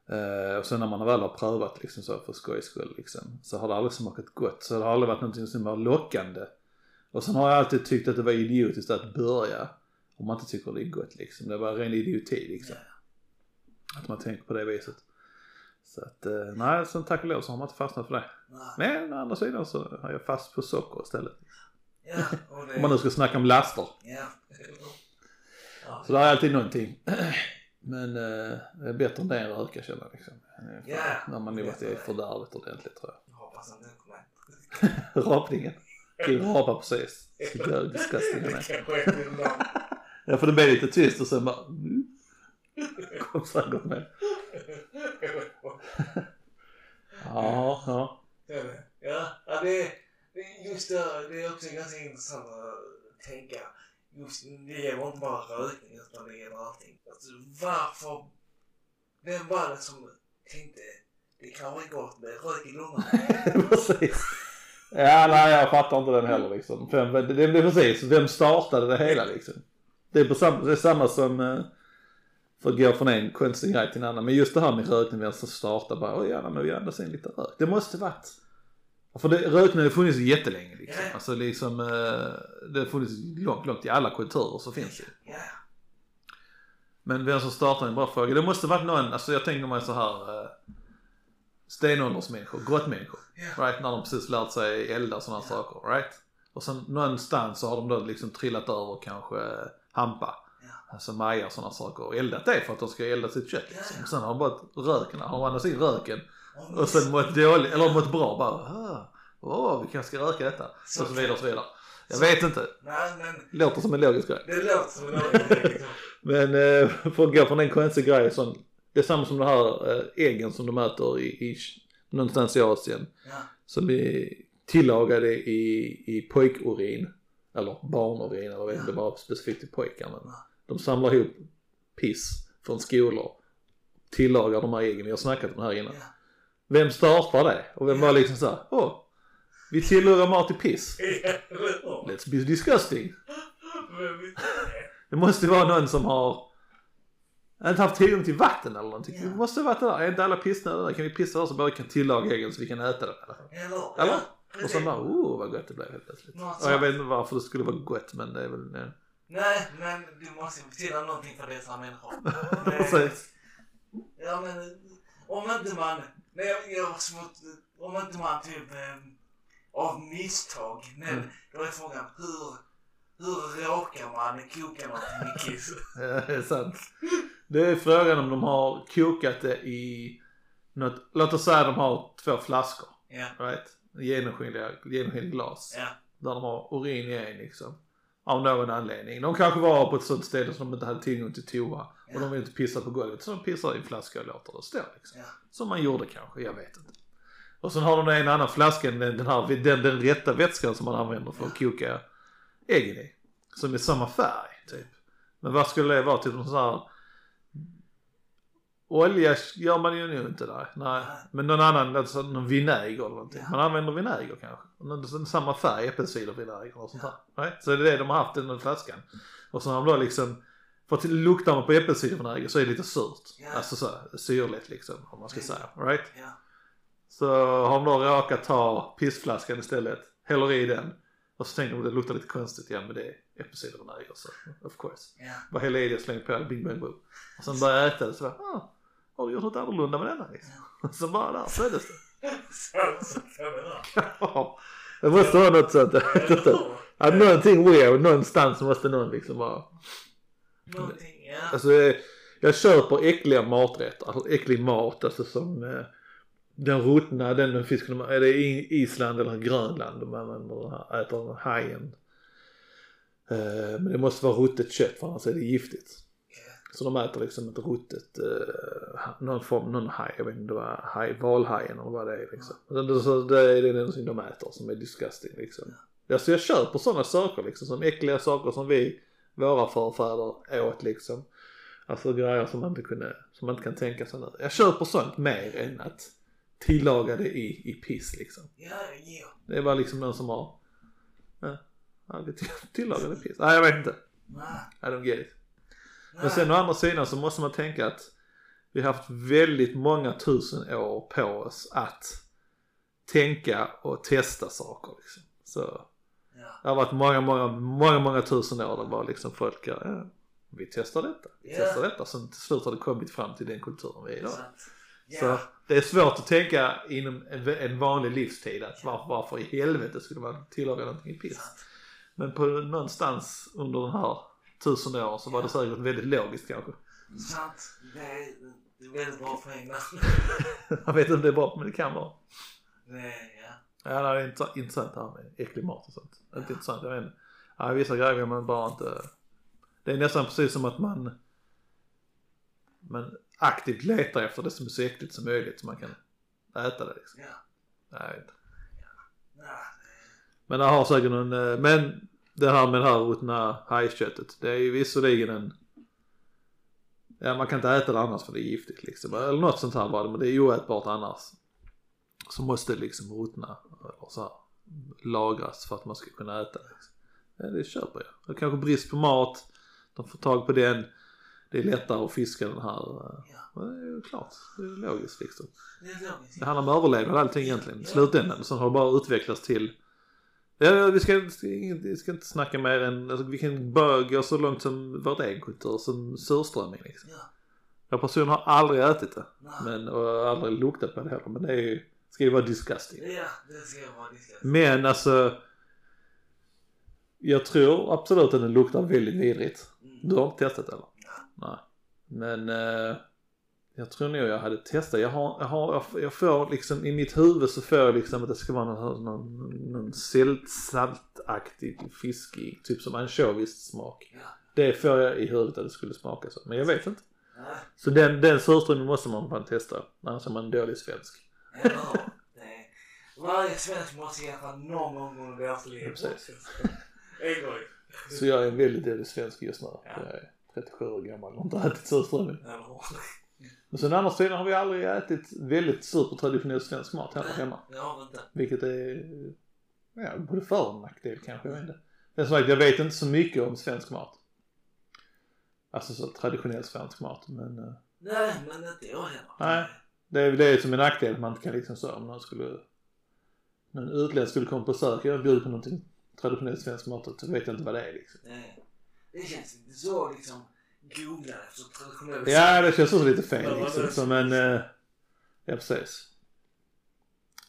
Eh, och sen när man väl har prövat liksom så för skojs skull liksom, så har det aldrig smakat gott. Så det har aldrig varit någonting som var lockande. Och sen har jag alltid tyckt att det var idiotiskt att börja. Om man inte tycker det är gott liksom. Det bara ren idioti liksom. Att man tänker på det viset. Så att, eh, nej, sen tack och lov så har man inte fastnat för det. Nej. Men å andra sidan så har jag fast på socker istället. Ja, och det... Om man nu ska snacka om laster. Ja. Ja. Så det är alltid någonting. Men eh, det är bättre än det än jag liksom. Eh, för- Ja. När man nog varit i fördärvet ordentligt tror Jag hoppas att den kommer. Rapningen. Du rapar precis. Så jävla disgusting den är. Ja för det blev lite tyst och sen bara... mm. Kom säkert med. Ja, ja. Ja, det är just det, det är också ganska intressant att tänka. Just det gäller inte bara rökning utan det gäller allting. Alltså, varför? Vem var det som tänkte det kanske är gott med rök i lungorna? precis. Ja, nej jag fattar inte den heller liksom. Vem, det, det är precis, vem startade det hela liksom? Det är, på samma, det är samma som, eh, för att gå från en konstig grej till en annan. Men just det här med rökning, vem som startar bara, oj ja, men vi andas in lite rök. Det måste varit. För det, rökning har ju funnits jättelänge liksom. Ja. Alltså liksom, eh, det har funnits långt, långt i alla kulturer så finns det. Ja, Men vem som startar är en bra fråga. Det måste varit någon, alltså jag tänker mig så här uh, stenåldersmänniskor, grottmänniskor. ja, Right? När de precis lärt sig elda och sådana Ja. saker. Right? Och sen någonstans så har de då liksom trillat över kanske eh, hampa. Ja. Alltså maja och sådana saker. Och eldat det för att de ska elda sitt kött liksom. Ja. Sen har de bara röken, har de andats in röken. Och sen mått dåligt, eller mått bra bara. Ah, åh, vi kanske ska röka detta. Så- och så vidare och så vidare. Jag vet inte. Nej, men Låter som en logisk grej. det låter som en ordentlig liksom. Men eh, för att gå från en konstig grej som, det är samma som de här eh, äggen som de äter i, i någonstans i Asien. Ja, Som är tillagade i, i pojkurin. Eller barnurin eller vet inte, bara specifikt till pojkar. Men Ja. de samlar ihop piss från skolor. Tillagar de här äggen, vi har snackat om det här innan. ja. Vem startar det? Och vem var liksom såhär, åh, vi tillagar mat i piss. Let's be disgusting. Vi- Det måste vara någon som har inte haft tillgång till vatten eller någonting. Ja. Det måste varit det där. Är inte alla pissnödiga där? Kan vi pissa där så bara vi kan tillaga äggen så vi kan äta den. Eller? Eller? Ja, Och sen bara, oh vad gott det blev helt plötsligt. Och jag vet inte varför det skulle vara gott men det är väl, ja. Nej, men du måste ju betyda någonting för dessa människor. Precis. Ja, men om inte man... Nej, jag, jag har svårt... Om inte man typ eh, av misstag. Men Mm. då är frågan hur... Hur råkar man koka någonting i kiss? Ja, det är sant. Det är frågan om de har kokat det i något, låt oss säga de har två flaskor. Ja, Right? Genomskinliga, genomskinligt glas. ja, Där de har urin i en liksom. Av någon anledning. De kanske var på ett sånt ställe som de inte hade tillgång till toa. Och de vill inte pissa på golvet så de pissar i en flaska och låter det stå liksom. ja. Som man gjorde kanske, jag vet inte. Och sen har de en annan flaska, den, den, här, den, den rätta vätskan som man använder för att koka äggen i. Som är samma färg typ. Men vad skulle det vara? Typ någon sån här Olja gör man ju nog inte där. Nej. Men någon annan, alltså någon vinäger eller någonting. Ja. Man använder vinäger kanske. Någon, samma färg, äppelcidervinäger och sånt där. Right? Så det är det de har haft i den flaskan. Och så har de då liksom, för att luktar man på äppelcidervinäger så är det lite surt. Ja. Alltså så här, syrligt liksom om man ska säga. Right? ja. Så har de då råkat ta pissflaskan istället, häller i den. Och så tänker de det luktar lite konstigt, ja men det är äppelcidervinäger så of course. ja. Bara häller i det, slänger på bing bang boom. Och sen börjar jag äta det så bara, ah, har du gjort något annorlunda med denna liksom? Och så bara där föddes det. Det. Ja, måste vara något sånt. Att någonting weird, någonstans måste någon liksom bara. Någonting, ja. Alltså eh, jag köper äckliga maträtter, alltså äcklig mat, alltså som eh, den ruttna, den den fisken, de- är det i Island eller Grönland de använder, äter hajen. Eh, men det måste vara ruttet kött för annars är det giftigt. Så de äter liksom ett ruttet, eh, någon form, någon haj, jag vet inte vad haj, valhajen eller vad det är liksom. Så det, så det är det någonting de äter som är disgusting liksom. Alltså jag köper sådana saker liksom, som äckliga saker som vi, våra förfäder åt liksom. Alltså grejer som man inte kunde, som man inte kan tänka sig nu. Jag köper sånt mer än att tillaga det i, i piss liksom. Ja, ja. Det är bara liksom någon som har, vi till- tillagade piss. Nej jag vet inte. Nej. I don't get it. Men Nej. sen å andra sidan så måste man tänka att vi har haft väldigt många tusen år på oss att tänka och testa saker liksom. Så. Det har varit många, många, många, många tusen år där bara liksom folk, ja, ja, vi testar detta, vi Ja. testar detta. Sen till slut har det kommit fram till den kulturen vi är idag. Sant. Så det är svårt att tänka inom en, vanlig livstid att varför, varför i helvete skulle man tillaga någonting piss. Sant. Men på någonstans under den här tusen år så var det säkert väldigt logiskt kanske. Sant. Det är, väldigt bra poäng. Jag vet inte om det är bra men det kan vara. Det, ja. Det är int- intressant det här med äcklig mat och sånt. Inte intressant, jag inte. Ja, vissa grejer vill man bara inte. Det är nästan precis som att man man aktivt letar efter det som är så äckligt som möjligt så man kan äta det liksom. Ja. Nej, inte. Men det har säkert någon, eh, men det här med det här ruttna hajköttet, det är ju visserligen en Ja man kan inte äta det annars för det är giftigt liksom. Eller något sånt här var det, men det är oätbart annars. Så måste det liksom ruttna eller så här, lagras för att man ska kunna äta det. Ja, det köper jag. Det kanske brist på mat, de får tag på den. Det är lättare att fiska den här. Ja. Det är ju klart, det är logiskt liksom. det är logiskt. Det handlar om överlevnad allting egentligen i slutändan. Sen har det bara utvecklats till Ja, vi ska, vi ska inte snacka mer än, alltså, vi kan bara gå så långt som vårt egen kultur, som surströmming liksom. Ja. Jag personligen har aldrig ätit det, Nej. men, och aldrig luktat på det heller, men det är ju, ska ju vara disgusting. Ja, det ska vara diskat. Men alltså, jag tror absolut att den luktar väldigt vidrigt. Mm. Du har inte testat eller? Nej. Men eh, jag tror nog jag hade testat. Jag, har, jag, har, jag får liksom i mitt huvud så får jag liksom att det ska vara någon, någon, någon saltaktig, fiskig, typ som ansjovis-smak. Ja. Det får jag i huvudet att det skulle smaka så. Men jag vet inte. Nej, Så den, den surströmmingen måste man fan testa. Annars är man dålig svensk. Det är- Varje svensk måste i alla fall någon gång under deras liv. Ja. En gång. Så jag är en väldigt dålig svensk just nu. Ja. Jag är 37 år gammal och har inte ätit surströmming. Men sen andra sidan har vi aldrig ätit väldigt supertraditionell svensk mat här hemma. Det har vi inte. Vilket är, ja, både för och nackdel kanske, jag vet inte. Men som sagt, jag vet inte så mycket om svensk mat. Alltså så traditionell svensk mat, men eh, Nej, men inte jag heller. Nej. Det är det är som en nackdel att man inte kan liksom så om någon skulle, någon utländsk skulle komma på besök och bjuda på någonting traditionellt svensk mat så vet jag inte vad det är liksom. Det, det känns inte så liksom googla efter traditionell Ja, det känns också lite fel liksom. Så, men, eh, ja precis.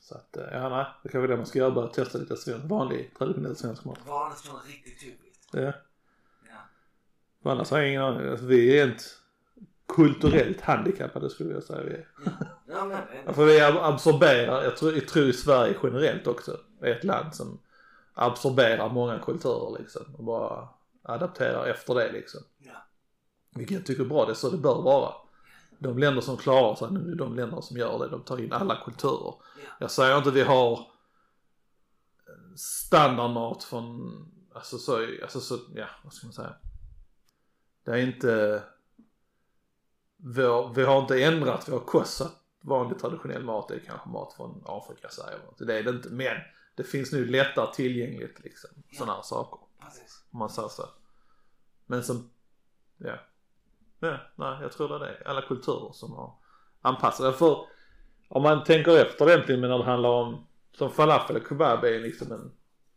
Så att, eh, ja nej, det kanske är det man ska göra, bara testa lite svensk, vanlig traditionell svensk mat. Vanligt från riktigt typiskt. Ja. Ja. För annars har jag ingen aning. Alltså, vi är rent kulturellt handikappade skulle jag säga vi är. Ja, men För vi ab- absorberar, jag tror, jag tror i Sverige generellt också, är ett land som absorberar många kulturer liksom och bara adapterar efter det liksom. Ja. Vilket jag tycker är bra, det är så det bör vara. De länder som klarar sig nu är de länder som gör det, de tar in alla kulturer. Ja. Jag säger inte vi har standardmat från, alltså så, alltså så, ja vad ska man säga. Det är inte, vår, vi har inte ändrat vår kost så att vanlig traditionell mat är kanske mat från Afrika säger man. Det är det inte, men det finns nu lättare tillgängligt liksom, sådana här saker. Precis. Om man säger så. Men som, ja. Ja, nej jag tror det är det. Alla kulturer som har anpassat. För om man tänker efter egentligen men när det handlar om, som falafel och kebab är liksom en,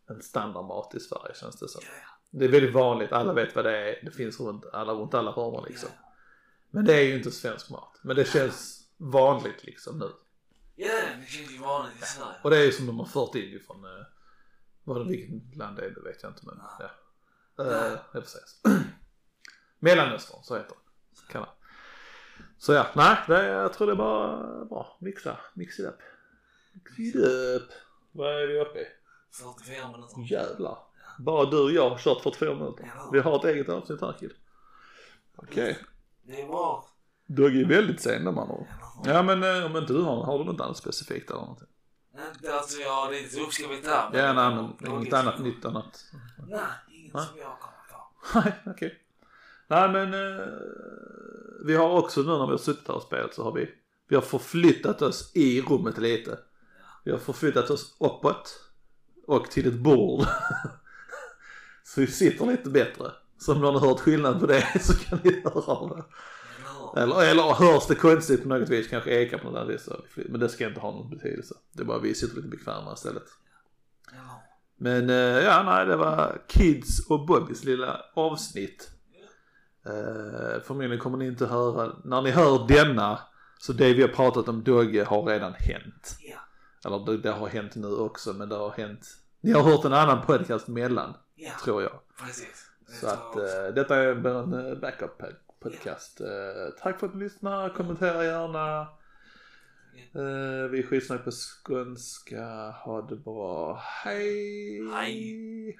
en standardmat i Sverige känns det som. Ja, ja. Det är väldigt vanligt, alla vet vad det är, det finns runt alla, runt alla hörnor liksom. Ja, Men det är ju inte svensk mat. Men det känns vanligt liksom nu. ja, det känns ju vanligt i Sverige. Och det är ju som de har fört in från, eh, vad det, vilket land det är det vet jag inte men ja. Eh, ja precis. Mellanöstern, så heter det. Så, kan det. så ja, nej, det, jag tror det är bara bra. Mixa, mix it up. Mix it up. Vad är vi uppe i? 44 minuter. Jävlar. Bara du och jag har kört 44 minuter. Ja. Vi har ett eget avsnitt här kid. Okej. Det bra. Dogge är väldigt sen med andra. Ja. Men eh, om inte du har har du något annat specifikt eller någonting? Inte alltså jag har lite uppskrivet där. Ja nej men var inget annat nytt annat. Nej, inget Nej. som jag kommer på. Nej, okej. Nej men eh, vi har också nu när vi har suttit här och spelat så har vi, vi har förflyttat oss i rummet lite. Vi har förflyttat oss uppåt och till ett bord. så vi sitter lite bättre. Så om någon har hört skillnad på det så kan ni höra av det. Eller? Eller, hörs det konstigt på något vis, kanske ekar på något annat vis. Men det ska inte ha någon betydelse. Det är bara vi sitter lite bekvämare istället. Men eh, ja, nej, det var Kids och Bobbys lilla avsnitt. Eh, förmodligen kommer ni inte höra, när ni hör denna, så det vi har pratat om Dogge har redan hänt. Ja. Eller det, det har hänt nu också, men det har hänt. Ni har hört en annan podcast mellan, Ja, tror jag. precis. Så att eh, detta är en eh, backup podcast. Eh, tack för att ni lyssnar, kommentera gärna. Eh, vi skitsnack på skånska. Ha det bra. Hej! Hej.